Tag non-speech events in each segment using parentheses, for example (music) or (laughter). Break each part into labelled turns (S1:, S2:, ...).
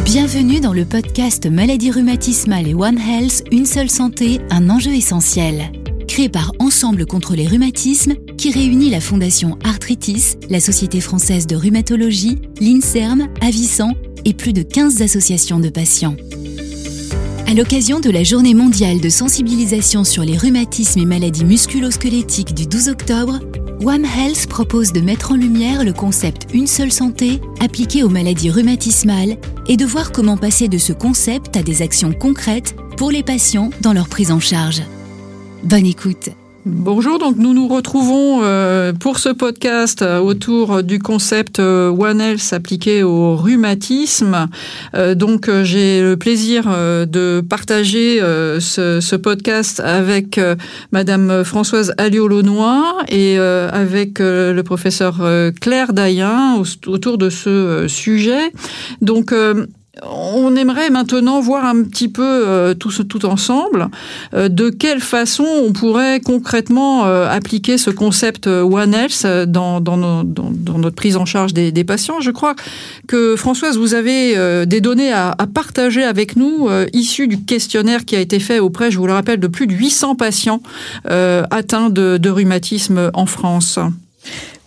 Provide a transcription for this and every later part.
S1: Bienvenue dans le podcast Maladie rhumatismale et One Health, une seule santé, un enjeu essentiel. Créé par Ensemble contre les rhumatismes, qui réunit la Fondation Arthritis, la Société française de rhumatologie, l'INSERM, Avicent et plus de 15 associations de patients. À l'occasion de la journée mondiale de sensibilisation sur les rhumatismes et maladies musculo-squelettiques du 12 octobre, One Health propose de mettre en lumière le concept Une seule santé appliqué aux maladies rhumatismales et de voir comment passer de ce concept à des actions concrètes pour les patients dans leur prise en charge. Bonne écoute
S2: Bonjour, donc nous nous retrouvons euh, pour ce podcast euh, autour du concept euh, One Health appliqué au rhumatisme. donc j'ai le plaisir de partager ce, podcast avec Madame Françoise Alliot-Launois et avec le professeur Claire Dayen autour de ce sujet. Donc on aimerait maintenant voir un petit peu euh, tout, tout ensemble euh, de quelle façon on pourrait concrètement euh, appliquer ce concept One Health dans, dans, notre prise en charge des, patients? Je crois que Françoise, vous avez des données à, partager avec nous issues du questionnaire qui a été fait auprès, je vous le rappelle, de plus de 800 patients atteints de, de rhumatisme en France.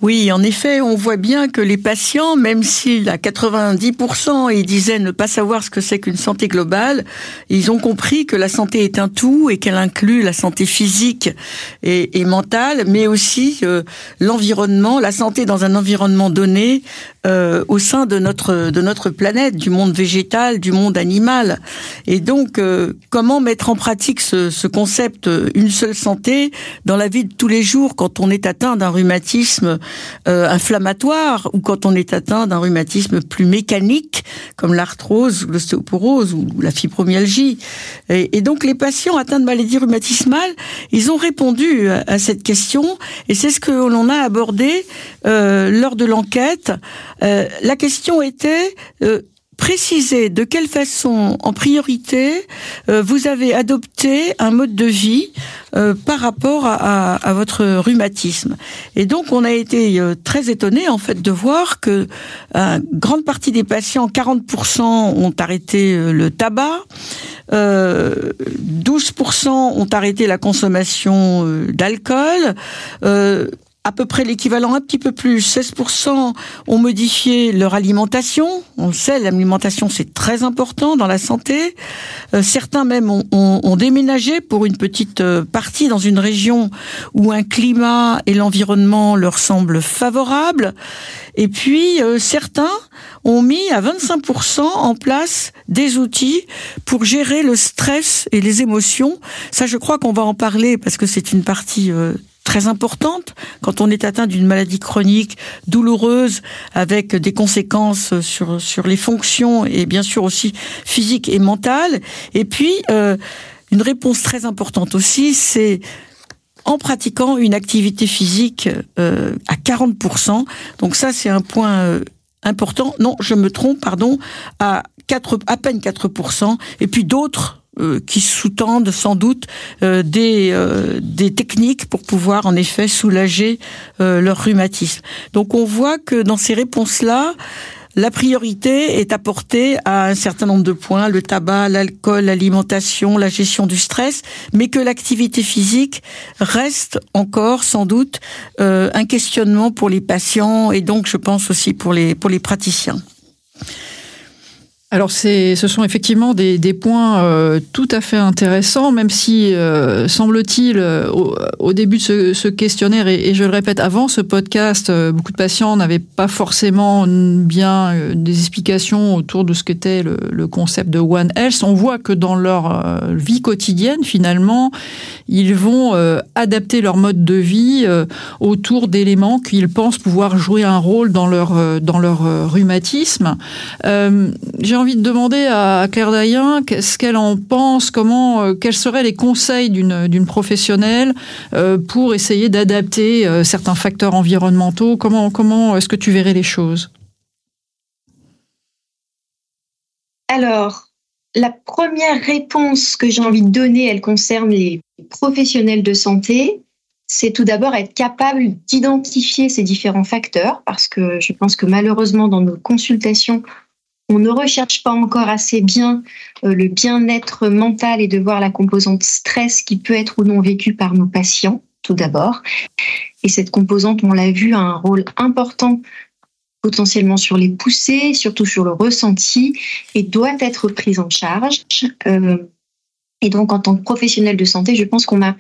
S3: Oui, en effet, on voit bien que les patients, même s'il à 90%, ils disaient ne pas savoir ce que c'est qu'une santé globale, ils ont compris que la santé est un tout et qu'elle inclut la santé physique et, et mentale, mais aussi euh, l'environnement, la santé dans un environnement donné euh, au sein de notre de notre planète, du monde végétal, du monde animal. Et donc, euh, comment mettre en pratique ce, ce concept une seule santé dans la vie de tous les jours quand on est atteint d'un rhumatisme euh, inflammatoire ou quand on est atteint d'un rhumatisme plus mécanique comme l'arthrose, l'ostéoporose ou la fibromyalgie. Et, donc les patients atteints de maladies rhumatismales, ils ont répondu à, cette question et c'est ce que l'on a abordé euh, lors de l'enquête. Euh, la question était préciser de quelle façon, en priorité, euh, vous avez adopté un mode de vie euh, par rapport à, votre rhumatisme. Et donc, on a été euh, très étonné en fait de voir que grande partie des patients, 40%, ont arrêté le tabac. 12% ont arrêté la consommation d'alcool, à peu près l'équivalent, un petit peu plus, 16% ont modifié leur alimentation. On le sait, l'alimentation c'est très important dans la santé. Euh, certains même ont, ont, déménagé pour une petite euh, partie dans une région où un climat et l'environnement leur semblent favorables. Et puis euh, certains ont mis à 25% en place des outils pour gérer le stress et les émotions. Ça, je crois qu'on va en parler parce que c'est une partie très importante quand on est atteint d'une maladie chronique douloureuse avec des conséquences sur sur les fonctions et bien sûr aussi physiques et mentales. Et puis euh, une réponse très importante aussi, c'est en pratiquant une activité physique euh, à 40%. Donc ça, c'est un point euh, important. Non, je me trompe, pardon, à 4, à peine 4%. Et puis d'autres euh, qui sous-tendent sans doute euh, des, euh, des techniques pour pouvoir en effet soulager leur rhumatisme. Donc on voit que dans ces réponses-là, la priorité est apportée à un certain nombre de points, le tabac, l'alcool, l'alimentation, la gestion du stress, mais que l'activité physique reste encore sans doute un questionnement pour les patients et donc je pense aussi pour les, pour les praticiens.
S2: Alors ce sont effectivement des, points euh, tout à fait intéressants, même si euh, semble-t-il euh, au, début de ce, questionnaire et, je le répète avant ce podcast, beaucoup de patients n'avaient pas forcément bien des explications autour de ce qu'était le, le, concept de One Health. On voit que dans leur vie quotidienne, finalement, ils vont adapter leur mode de vie autour d'éléments qu'ils pensent pouvoir jouer un rôle dans leur dans leur rhumatisme. J'ai de demander à Claire Dayen qu'est-ce qu'elle en pense, comment, euh, quels seraient les conseils d'une professionnelle euh, pour essayer d'adapter euh, certains facteurs environnementaux. Comment, comment est-ce que tu verrais les choses?
S4: Alors, la première réponse que j'ai envie de donner, elle concerne les professionnels de santé. C'est tout d'abord être capable d'identifier ces différents facteurs, parce que je pense que malheureusement, dans nos consultations, On ne recherche pas encore assez bien le bien-être mental et de voir la composante stress qui peut être ou non vécue par nos patients, tout d'abord. Et cette composante, on l'a vu, a un rôle important potentiellement sur les poussées, surtout sur le ressenti, et doit être prise en charge. Et donc, en tant que professionnel de santé, je pense qu'on a,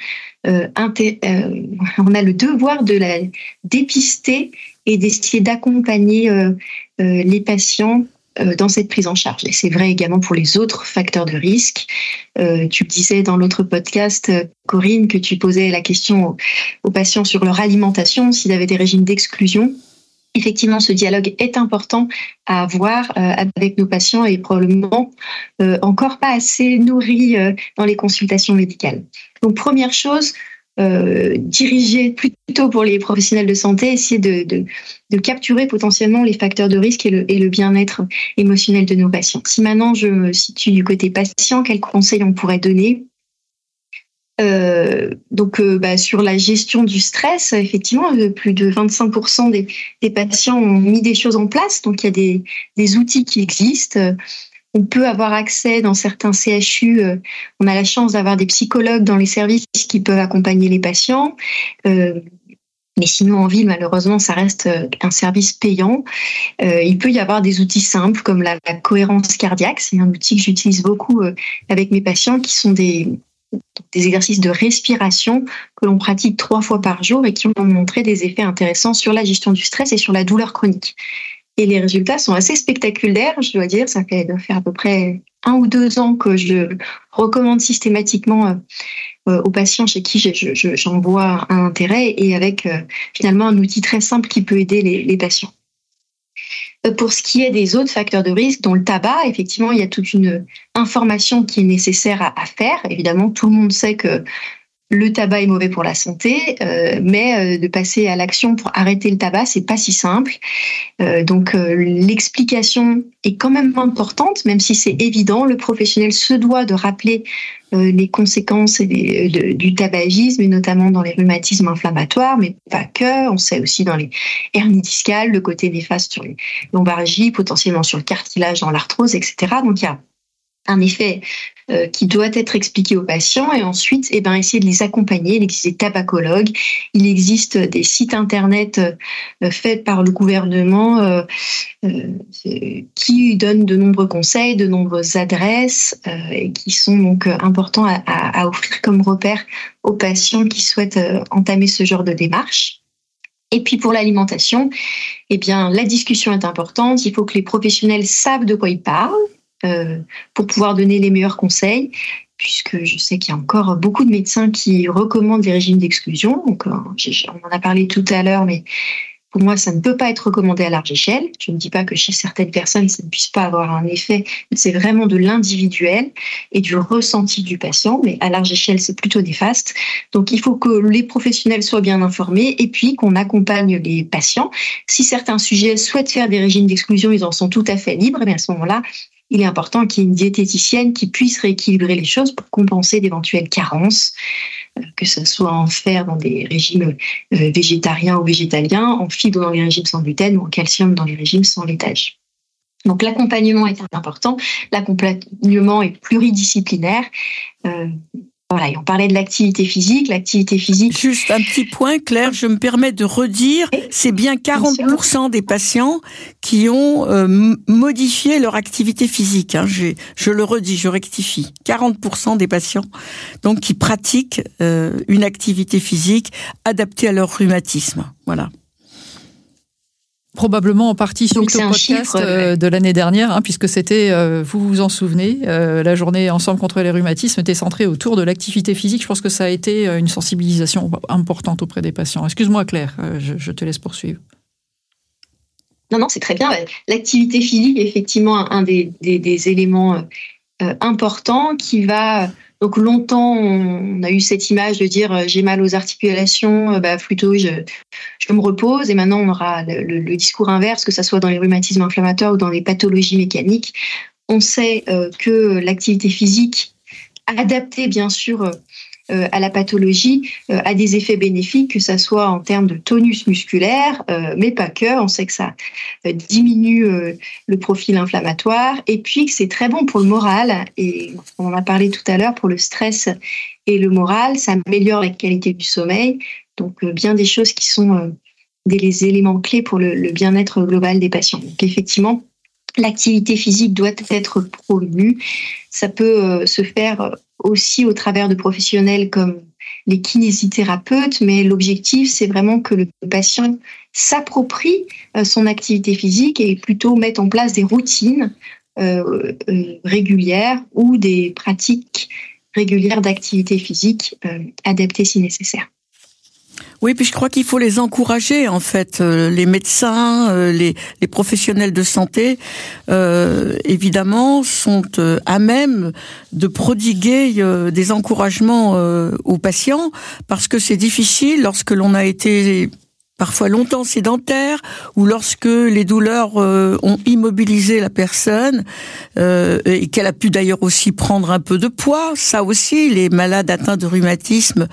S4: euh, euh, on a le devoir de la dépister et d'essayer d'accompagner euh, les patients dans cette prise en charge. Et c'est vrai également pour les autres facteurs de risque. tu disais dans l'autre podcast, Corinne, que tu posais la question aux, patients sur leur alimentation, s'ils avaient des régimes d'exclusion effectivement, ce dialogue est important à avoir euh, avec nos patients et probablement euh, encore pas assez nourri euh, dans les consultations médicales. Donc, première chose, diriger plutôt pour les professionnels de santé, essayer de, capturer potentiellement les facteurs de risque et le, et le bien-être émotionnel de nos patients. Si maintenant je me situe du côté patient, quels conseils on pourrait donner? Euh, donc, euh, bah, sur la gestion du stress, effectivement, euh, plus de 25% des, des, patients ont mis des choses en place. Donc, il y a des, des, outils qui existent. On peut avoir accès dans certains CHU. on a la chance d'avoir des psychologues dans les services qui peuvent accompagner les patients. mais sinon, en ville, malheureusement, ça reste un service payant. il peut y avoir des outils simples comme la, cohérence cardiaque. C'est un outil que j'utilise beaucoup avec mes patients qui sont des exercices de respiration que l'on pratique trois fois par jour et qui ont montré des effets intéressants sur la gestion du stress et sur la douleur chronique. Et les résultats sont assez spectaculaires, je dois dire. Ça fait faire à peu près un ou deux ans que je recommande systématiquement euh, euh, aux patients chez qui j'en vois un intérêt et avec euh, finalement un outil très simple qui peut aider les patients. Euh, pour ce qui est des autres facteurs de risque, dont le tabac, effectivement, il y a toute une information qui est nécessaire à, faire. Évidemment, tout le monde sait que le tabac est mauvais pour la santé, euh, mais euh, de passer à l'action pour arrêter le tabac, c'est pas si simple. donc l'explication est quand même importante, même si c'est évident. Le professionnel se doit de rappeler euh, les conséquences du tabagisme, et notamment dans les rhumatismes inflammatoires, mais pas que. On sait aussi dans les hernies discales, le côté néfaste sur les lombalgies, potentiellement sur le cartilage dans l'arthrose, etc. Donc il y a un effet euh, qui doit être expliqué aux patients et ensuite eh ben, essayer de les accompagner. Il existe des tabacologues, il existe des sites internet euh, faits par le gouvernement euh, qui donnent de nombreux conseils, de nombreuses adresses et qui sont donc importants à, à, offrir comme repère aux patients qui souhaitent entamer ce genre de démarche. Et puis pour l'alimentation, eh bien la discussion est importante. Il faut que les professionnels savent de quoi ils parlent euh, pour pouvoir donner les meilleurs conseils, puisque je sais qu'il y a encore beaucoup de médecins qui recommandent des régimes d'exclusion. Euh, on en a parlé tout à l'heure, mais pour moi, ça ne peut pas être recommandé à large échelle. Je ne dis pas que chez certaines personnes, ça ne puisse pas avoir un effet. C'est vraiment de l'individuel et du ressenti du patient, mais à large échelle, c'est plutôt néfaste. Donc, il faut que les professionnels soient bien informés et puis qu'on accompagne les patients. Si certains sujets souhaitent faire des régimes d'exclusion, ils en sont tout à fait libres. Mais à ce moment-là, il est important qu'il y ait une diététicienne qui puisse rééquilibrer les choses pour compenser d'éventuelles carences, euh, que ce soit en fer dans des régimes euh, végétariens ou végétaliens, en fibres dans les régimes sans gluten ou en calcium dans les régimes sans laitage. Donc l'accompagnement est important, l'accompagnement est pluridisciplinaire. Euh, voilà, et on parlait de l'activité physique. L'activité physique.
S3: Juste un petit point, Claire, je me permets de redire, c'est bien 40% des patients qui ont euh, modifié leur activité physique. Hein. Je, je, le redis, je rectifie. 40% des patients donc qui pratiquent euh, une activité physique adaptée à leur rhumatisme. Voilà
S2: probablement en partie suite au podcast euh, de l'année dernière, hein, puisque c'était, euh, vous vous en souvenez, euh, la journée Ensemble contre les rhumatismes était centrée autour de l'activité physique. Je pense que ça a été une sensibilisation importante auprès des patients. Excuse-moi Claire, je, te laisse poursuivre.
S4: Non, non, c'est très bien. L'activité physique est effectivement un des, des éléments importants qui va donc longtemps, on a eu cette image de dire euh, j'ai mal aux articulations, euh, bah, plutôt je, je me repose. Et maintenant, on aura le, discours inverse, que ce soit dans les rhumatismes inflammatoires ou dans les pathologies mécaniques. On sait euh, que l'activité physique adaptée, bien sûr, à la pathologie a des effets bénéfiques, que ce soit en termes de tonus musculaire, mais pas que. On sait que ça diminue le profil inflammatoire et puis que c'est très bon pour le moral. Et on en a parlé tout à l'heure pour le stress et le moral, ça améliore la qualité du sommeil. Donc bien des choses qui sont des éléments clés pour le, bien-être global des patients. Donc effectivement, l'activité physique doit être promue. Ça peut euh, se faire aussi au travers de professionnels comme les kinésithérapeutes, mais l'objectif, c'est vraiment que le patient s'approprie euh, son activité physique et plutôt mette en place des routines euh, régulières ou des pratiques régulières d'activité physique adaptées si nécessaire.
S3: Oui, puis je crois qu'il faut les encourager en fait, euh, les médecins, euh, les, professionnels de santé, euh, évidemment, sont à même de prodiguer des encouragements aux patients parce que c'est difficile lorsque l'on a été parfois longtemps sédentaire, ou lorsque les douleurs euh, ont immobilisé la personne, euh, et qu'elle a pu d'ailleurs aussi prendre un peu de poids, ça aussi, les malades atteints de rhumatisme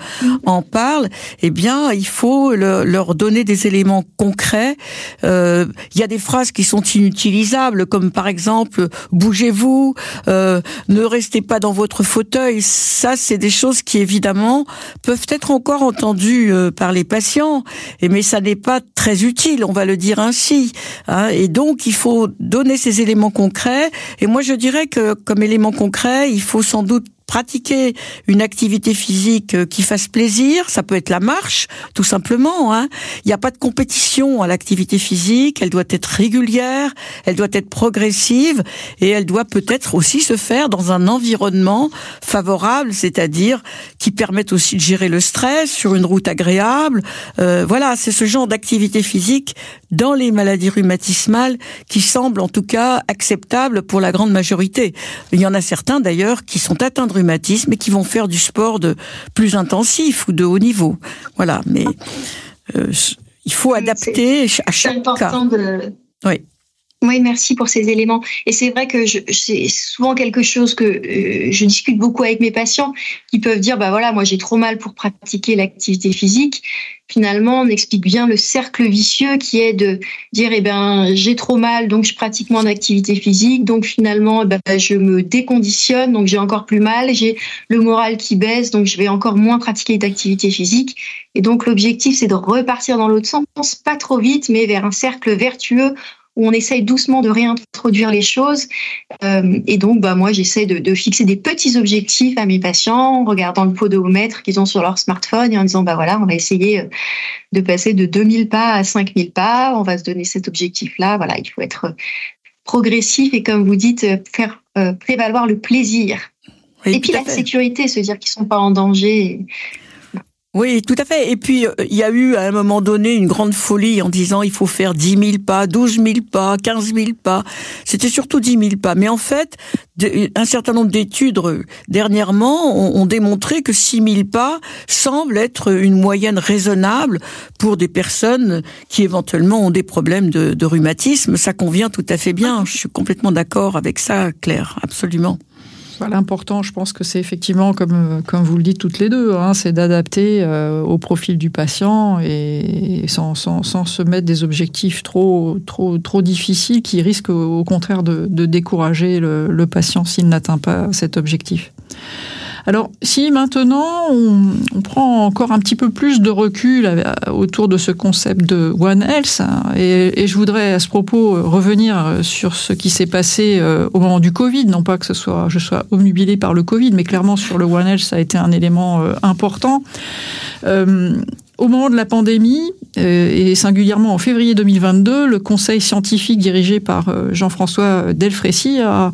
S3: en parlent, eh bien, il faut leur donner des éléments concrets. Euh, il y a des phrases qui sont inutilisables, comme par exemple, bougez-vous, ne restez pas dans votre fauteuil. Ça, c'est des choses qui, évidemment, peuvent être encore entendues par les patients, et mais ça n'est pas très utile, on va le dire ainsi. Hein. et donc, il faut donner ces éléments concrets. Et moi, je dirais que comme élément concret, il faut sans doute pratiquer une activité physique euh, qui fasse plaisir, ça peut être la marche, tout simplement. Hein. Il n'y a pas de compétition à l'activité physique, elle doit être régulière, elle doit être progressive et elle doit peut-être aussi se faire dans un environnement favorable, c'est-à-dire qui permette aussi de gérer le stress sur une route agréable. Euh, voilà, c'est ce genre d'activité physique dans les maladies rhumatismales qui semble en tout cas acceptable pour la grande majorité. Il y en a certains d'ailleurs qui sont atteints de rhumatisme et qui vont faire du sport de plus intensif ou de haut niveau. Voilà, mais euh, il faut adapter à chaque cas.
S4: De... Oui. Oui, merci pour ces éléments. Et c'est vrai que c'est souvent quelque chose que euh, je discute beaucoup avec mes patients qui peuvent dire, bah voilà, moi j'ai trop mal pour pratiquer l'activité physique. Finalement, on explique bien le cercle vicieux qui est de dire, eh ben, j'ai trop mal, donc je pratique moins d'activité physique. Donc finalement, eh ben, je me déconditionne, donc j'ai encore plus mal. J'ai le moral qui baisse, donc je vais encore moins pratiquer d'activité physique. Et donc l'objectif, c'est de repartir dans l'autre sens, pas trop vite, mais vers un cercle vertueux où on essaye doucement de réintroduire les choses. Euh, et donc, bah, moi, j'essaie de, fixer des petits objectifs à mes patients en regardant le podomètre qu'ils ont sur leur smartphone et en disant, bah voilà, on va essayer euh, de passer de 2000 pas à 5000 pas. On va se donner cet objectif-là. Voilà, il faut être progressif et comme vous dites, faire euh, prévaloir le plaisir. et puis la sécurité, se dire qu'ils sont pas en danger.
S3: Oui, tout à fait. Et puis, euh, il y a eu à un moment donné une grande folie en disant il faut faire 10 000 pas, 12 000 pas, 15 000 pas. C'était surtout 10 000 pas. Mais en fait, un certain nombre d'études euh, dernièrement ont, démontré que 6 000 pas semble être une moyenne raisonnable pour des personnes qui éventuellement ont des problèmes de, de rhumatisme. Ça convient tout à fait bien. Je suis complètement d'accord avec ça, Claire. Absolument.
S2: L'important, je pense que c'est effectivement, comme, comme vous le dites toutes les deux, hein, c'est d'adapter euh, au profil du patient et, sans, sans, sans, se mettre des objectifs trop, trop, trop difficiles qui risquent au, contraire de, de décourager le, le patient s'il n'atteint pas cet objectif. Alors, si maintenant on, prend encore un petit peu plus de recul autour de ce concept de One Health, hein, et, je voudrais à ce propos revenir sur ce qui s'est passé euh, au moment du Covid, non pas que ce soit, je sois omnubilé par le Covid, mais clairement sur le One Health, ça a été un élément euh, important. Euh, au moment de la pandémie, et singulièrement en février 2022, le conseil scientifique dirigé par Jean-François Delfrécy a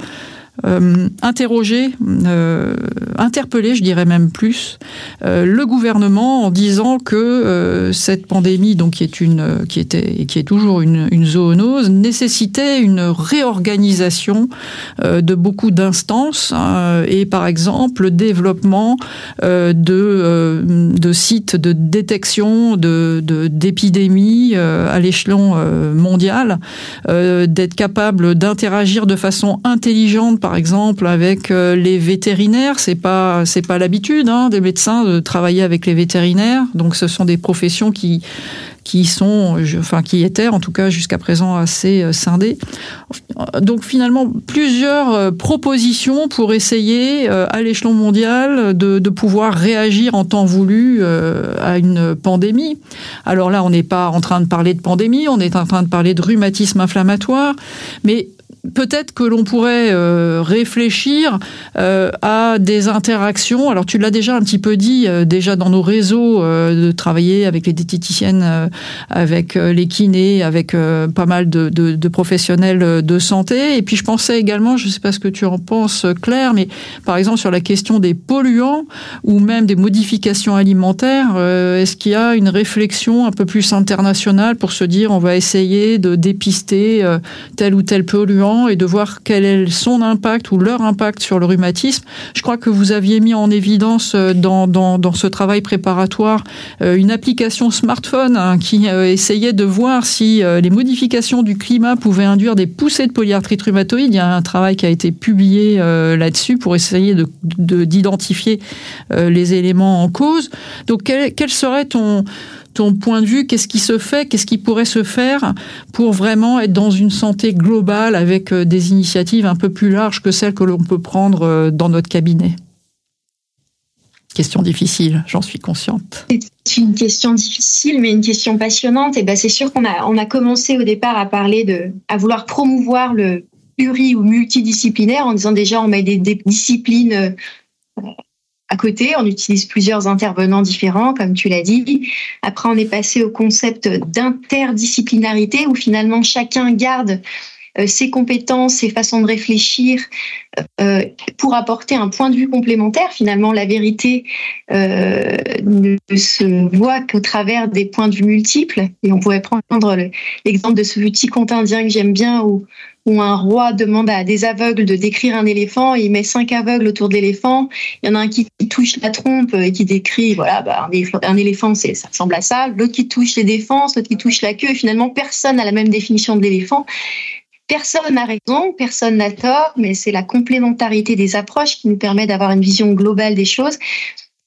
S2: euh, interroger, euh, interpeller, je dirais même plus, euh, le gouvernement en disant que cette pandémie, donc qui est une, qui était et qui est toujours une, zoonose, nécessitait une réorganisation de beaucoup d'instances hein, et par exemple le développement de, sites de détection d'épidémies à l'échelon mondial, d'être capable d'interagir de façon intelligente par exemple, avec les vétérinaires. C'est pas c'est pas l'habitude hein, des médecins de travailler avec les vétérinaires. Donc, ce sont des professions qui qui sont, enfin qui étaient en tout cas jusqu'à présent assez euh, scindés. Donc finalement plusieurs euh, propositions pour essayer euh, à l'échelon mondial de, de, pouvoir réagir en temps voulu à une pandémie. Alors là, on n'est pas en train de parler de pandémie, on est en train de parler de rhumatisme inflammatoire, mais peut-être que l'on pourrait euh, réfléchir euh, à des interactions. Alors tu l'as déjà un petit peu dit, euh, déjà dans nos réseaux, de travailler avec les diététiciennes, avec les kinés, avec pas mal de, professionnels de santé. Et puis je pensais également, je ne sais pas ce que tu en penses Claire, mais par exemple sur la question des polluants ou même des modifications alimentaires, est-ce qu'il y a une réflexion un peu plus internationale pour se dire on va essayer de dépister tel ou tel polluant et de voir quel est son impact ou leur impact sur le rhumatisme. Je crois que vous aviez mis en évidence euh, dans, dans, dans ce travail préparatoire euh, une application smartphone hein, qui euh, essayait de voir si les modifications du climat pouvaient induire des poussées de polyarthrite rhumatoïde. Il y a un travail qui a été publié là-dessus pour essayer de d'identifier les éléments en cause. Donc quel, quel serait ton ton point de vue, qu'est-ce qui se fait, qu'est-ce qui pourrait se faire pour vraiment être dans une santé globale avec euh, des initiatives un peu plus larges que celles que l'on peut prendre euh, dans notre cabinet? Question difficile, j'en suis consciente.
S4: C'est une question difficile, mais une question passionnante. Et ben c'est sûr qu'on a, commencé au départ à parler de, à vouloir promouvoir le pluri ou multidisciplinaire en disant déjà on met des, des disciplines euh, à côté, on utilise plusieurs intervenants différents, comme tu l'as dit. Après, on est passé au concept d'interdisciplinarité, où finalement chacun garde ses compétences, ses façons de réfléchir euh, pour apporter un point de vue complémentaire. Finalement, la vérité euh, ne se voit qu'au travers des points de vue multiples. Et on pourrait prendre l'exemple de ce petit conte indien que j'aime bien, où où un roi demande à des aveugles de décrire un éléphant, il met cinq aveugles autour de l'éléphant, il y en a un qui touche la trompe et qui décrit, voilà, bah, un éléphant, ça ressemble à ça, l'autre qui touche les défenses, l'autre qui touche la queue, et finalement personne n'a la même définition de l'éléphant. Personne n'a raison, personne n'a tort, mais c'est la complémentarité des approches qui nous permet d'avoir une vision globale des choses.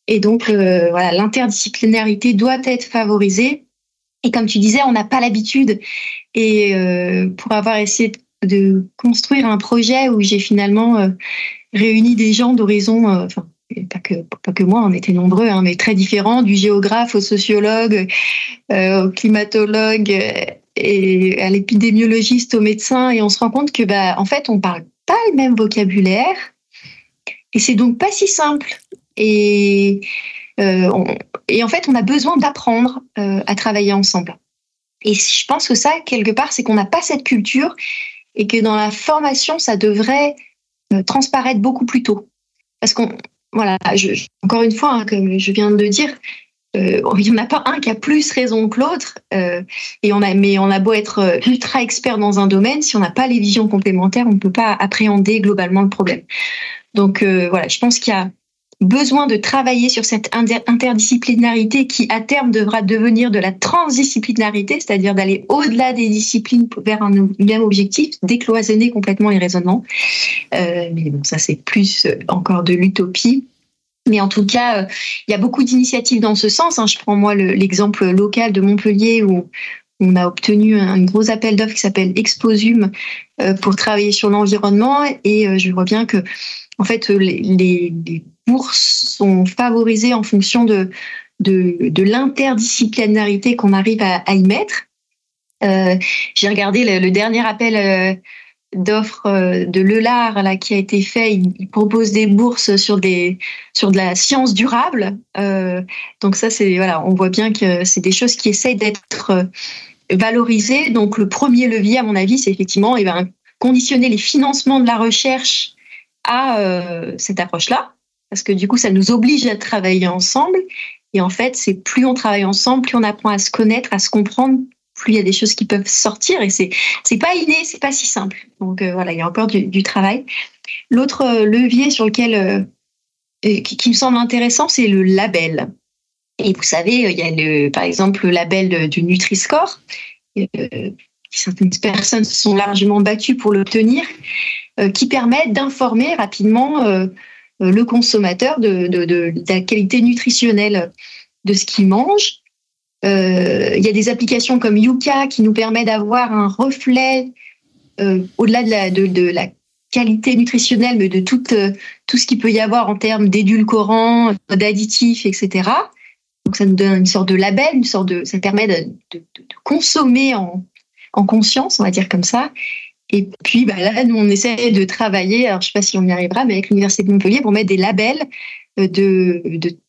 S4: Et donc, voilà, l'interdisciplinarité doit être favorisée. Et comme tu disais, on n'a pas l'habitude. Et euh, pour avoir essayé de construire un projet où j'ai finalement euh, réuni des gens d'horizons, euh, enfin, pas que, pas que moi, on était nombreux, hein, mais très différents, du géographe au sociologue, au climatologue et à l'épidémiologiste, au médecin, et on se rend compte que, bah, en fait, on parle pas le même vocabulaire, et c'est donc pas si simple. Et, et en fait, on a besoin d'apprendre à travailler ensemble. Et je pense que ça, quelque part, c'est qu'on n'a pas cette culture et que dans la formation, ça devrait euh, transparaître beaucoup plus tôt. Parce qu'on, voilà, encore une fois, hein, comme je viens de le dire, euh, il n'y en a pas un qui a plus raison que l'autre. Euh, et on a, mais on a beau être euh, ultra expert dans un domaine, si on n'a pas les visions complémentaires, on ne peut pas appréhender globalement le problème. Donc euh, voilà, je pense qu'il y a besoin de travailler sur cette interdisciplinarité qui, à terme, devra devenir de la transdisciplinarité, c'est-à-dire d'aller au-delà des disciplines vers un même objectif, décloisonner complètement les raisonnements. Euh, mais bon, ça, c'est plus euh, encore de l'utopie. Mais en tout cas, euh, il y a beaucoup d'initiatives dans ce sens. Hein. Je prends moi l'exemple local de Montpellier où on a obtenu un gros appel d'offres qui s'appelle Exposum pour travailler sur l'environnement. Et je vois bien que, en fait, les, bourses sont favorisées en fonction de, de, l'interdisciplinarité qu'on arrive à, y mettre. Euh, j'ai regardé le, dernier appel euh, d'offres euh, de l'ELAR là, qui a été fait. Il, propose des bourses sur, des, sur de la science durable. donc ça, c'est voilà, on voit bien que c'est des choses qui essayent d'être valorisées. Donc le premier levier, à mon avis, c'est effectivement eh ben, conditionner les financements de la recherche à cette approche-là parce que du coup, ça nous oblige à travailler ensemble. Et en fait, c'est plus on travaille ensemble, plus on apprend à se connaître, à se comprendre, plus il y a des choses qui peuvent sortir. Et c'est c'est pas inné, c'est pas si simple. Donc euh, voilà, il y a encore du, travail. L'autre euh, levier sur lequel euh, qui, me semble intéressant, c'est le label. Et vous savez, il y a le, par exemple le label du Nutri-Score. certaines personnes se sont largement battues pour l'obtenir. qui permettent d'informer rapidement le consommateur de, de, la qualité nutritionnelle de ce qu'il mange. Il y a des applications comme Yuka qui nous permet d'avoir un reflet au-delà de la, qualité nutritionnelle, mais de tout, tout ce qu'il peut y avoir en termes d'édulcorants, d'additifs, etc. Donc ça nous donne une sorte de label, une sorte de, ça permet de, consommer en, en, conscience, on va dire comme ça. Et puis bah là, nous on essaie de travailler, alors je sais pas si on y arrivera, mais avec l'université de Montpellier pour mettre des labels de,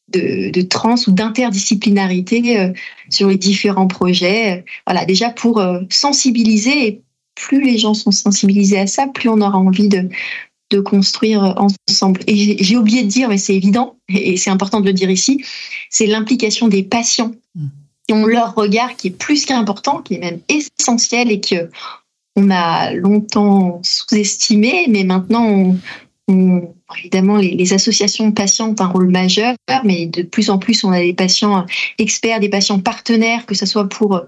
S4: de, trans ou d'interdisciplinarité euh, sur les différents projets. Voilà, déjà pour euh, sensibiliser. Et plus les gens sont sensibilisés à ça, plus on aura envie de, de construire ensemble. Et j'ai oublié de dire, mais c'est évident, et c'est important de le dire ici, c'est l'implication des patients mm. qui ont leur regard qui est plus qu'important, qui est même essentiel et que on a longtemps sous-estimé, mais maintenant, évidemment, les, associations de patients ont un rôle majeur, mais de plus en plus, on a des patients experts, des patients partenaires, que ce soit pour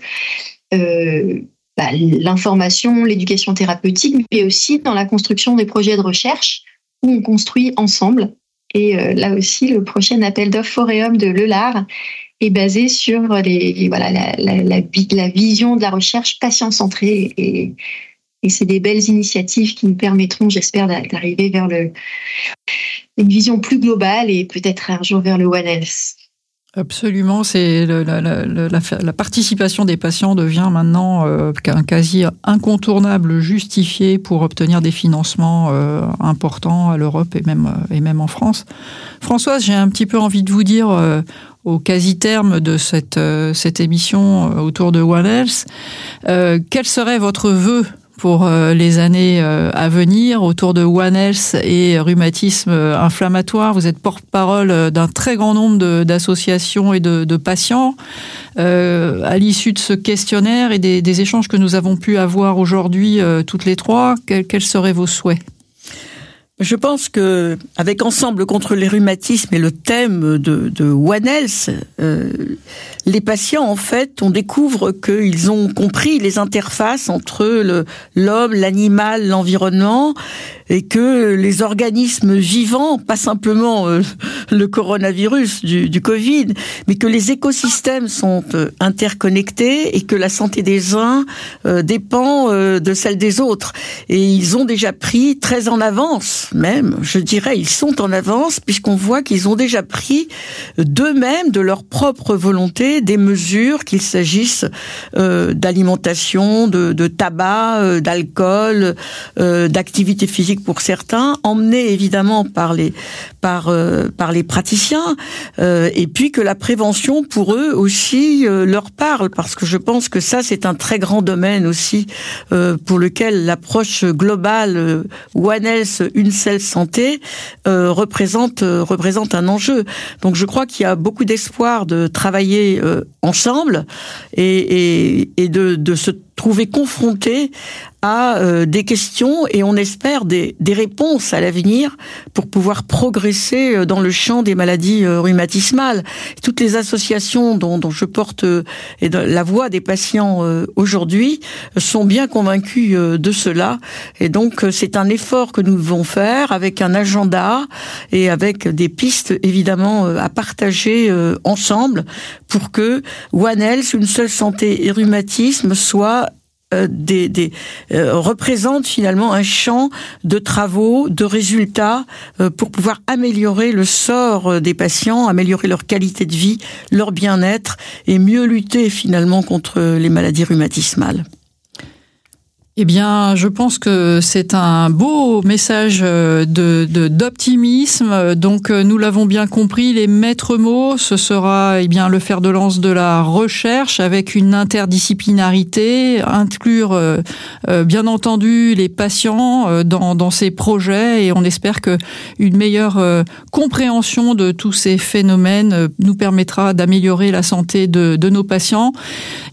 S4: euh, bah, l'information, l'éducation thérapeutique, mais aussi dans la construction des projets de recherche où on construit ensemble. Et euh, là aussi, le prochain appel d'offres Foréum de Lelard est basé sur la, vision de la recherche patient-centrée. Et c'est des belles initiatives qui nous permettront, j'espère, d'arriver vers une vision plus globale et peut-être un jour vers le One Health.
S2: Absolument, c'est la, participation des patients devient maintenant euh, un quasi incontournable justifié pour obtenir des financements euh, importants à l'Europe et même et en France. Françoise, j'ai un petit peu envie de vous dire euh, au quasi-terme de cette émission autour de One Health, quel serait votre vœu pour euh, les années euh, à venir autour de One Health et rhumatisme euh, inflammatoire. Vous êtes porte-parole d'un très grand nombre d'associations et de, de patients. à l'issue de ce questionnaire et des, échanges que nous avons pu avoir aujourd'hui toutes les trois, quels seraient vos souhaits?
S3: Je pense que avec Ensemble contre les rhumatismes et le thème de, de One Health, euh, les patients en fait on découvre qu'ils ont compris les interfaces entre l'homme, l'animal, l'environnement et que les organismes vivants, pas simplement euh, (laughs) le coronavirus du, du, Covid, mais que les écosystèmes sont euh, interconnectés et que la santé des uns euh, dépend de celle des autres. Et ils ont déjà pris très en avance, même, je dirais, ils sont en avance puisqu'on voit qu'ils ont déjà pris d'eux-mêmes, de leur propre volonté, des mesures, qu'il s'agisse d'alimentation, de, de, tabac, d'alcool, d'activité physique pour certains, emmenés évidemment par les par euh, par les praticiens, euh, et puis que la prévention pour eux aussi euh, leur parle, parce que je pense que ça c'est un très grand domaine aussi pour lequel l'approche globale One Health, une seule santé représente représente un enjeu. Donc je crois qu'il y a beaucoup d'espoir de travailler ensemble et, et, et de, de se trouver confronté à euh, des questions et on espère des, des réponses à l'avenir pour pouvoir progresser euh, dans le champ des maladies euh, rhumatismales. Toutes les associations dont, dont je porte et la voix des patients aujourd'hui sont bien convaincus de cela et donc c'est un effort que nous devons faire avec un agenda et avec des pistes évidemment à partager ensemble pour que One Health, une seule santé et rhumatisme soit euh, des, des euh, représente finalement un champ de travaux, de résultats euh, pour pouvoir améliorer le sort des patients, améliorer leur qualité de vie, leur bien-être et mieux lutter finalement contre les maladies rhumatismales.
S2: Eh bien, je pense que c'est un beau message euh, de d'optimisme. Donc, euh, nous l'avons bien compris, les maîtres mots, ce sera eh bien le fer de lance de la recherche avec une interdisciplinarité, inclure euh, bien entendu les patients dans, dans ces projets et on espère que une meilleure compréhension de tous ces phénomènes nous permettra d'améliorer la santé de, de nos patients.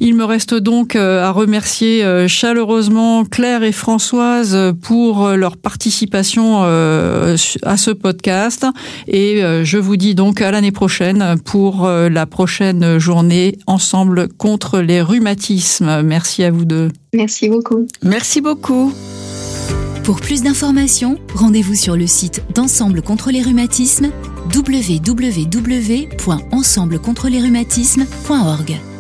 S2: Il me reste donc à remercier chaleureusement Claire et Françoise pour leur participation euh, à ce podcast et euh, je vous dis donc à l'année prochaine pour euh, la prochaine journée ensemble contre les rhumatismes. Merci à vous deux.
S4: Merci beaucoup.
S3: Merci beaucoup.
S1: Pour plus d'informations, rendez-vous sur le site d'Ensemble contre les rhumatismes www.ensemblecontrelerhumatismes.org.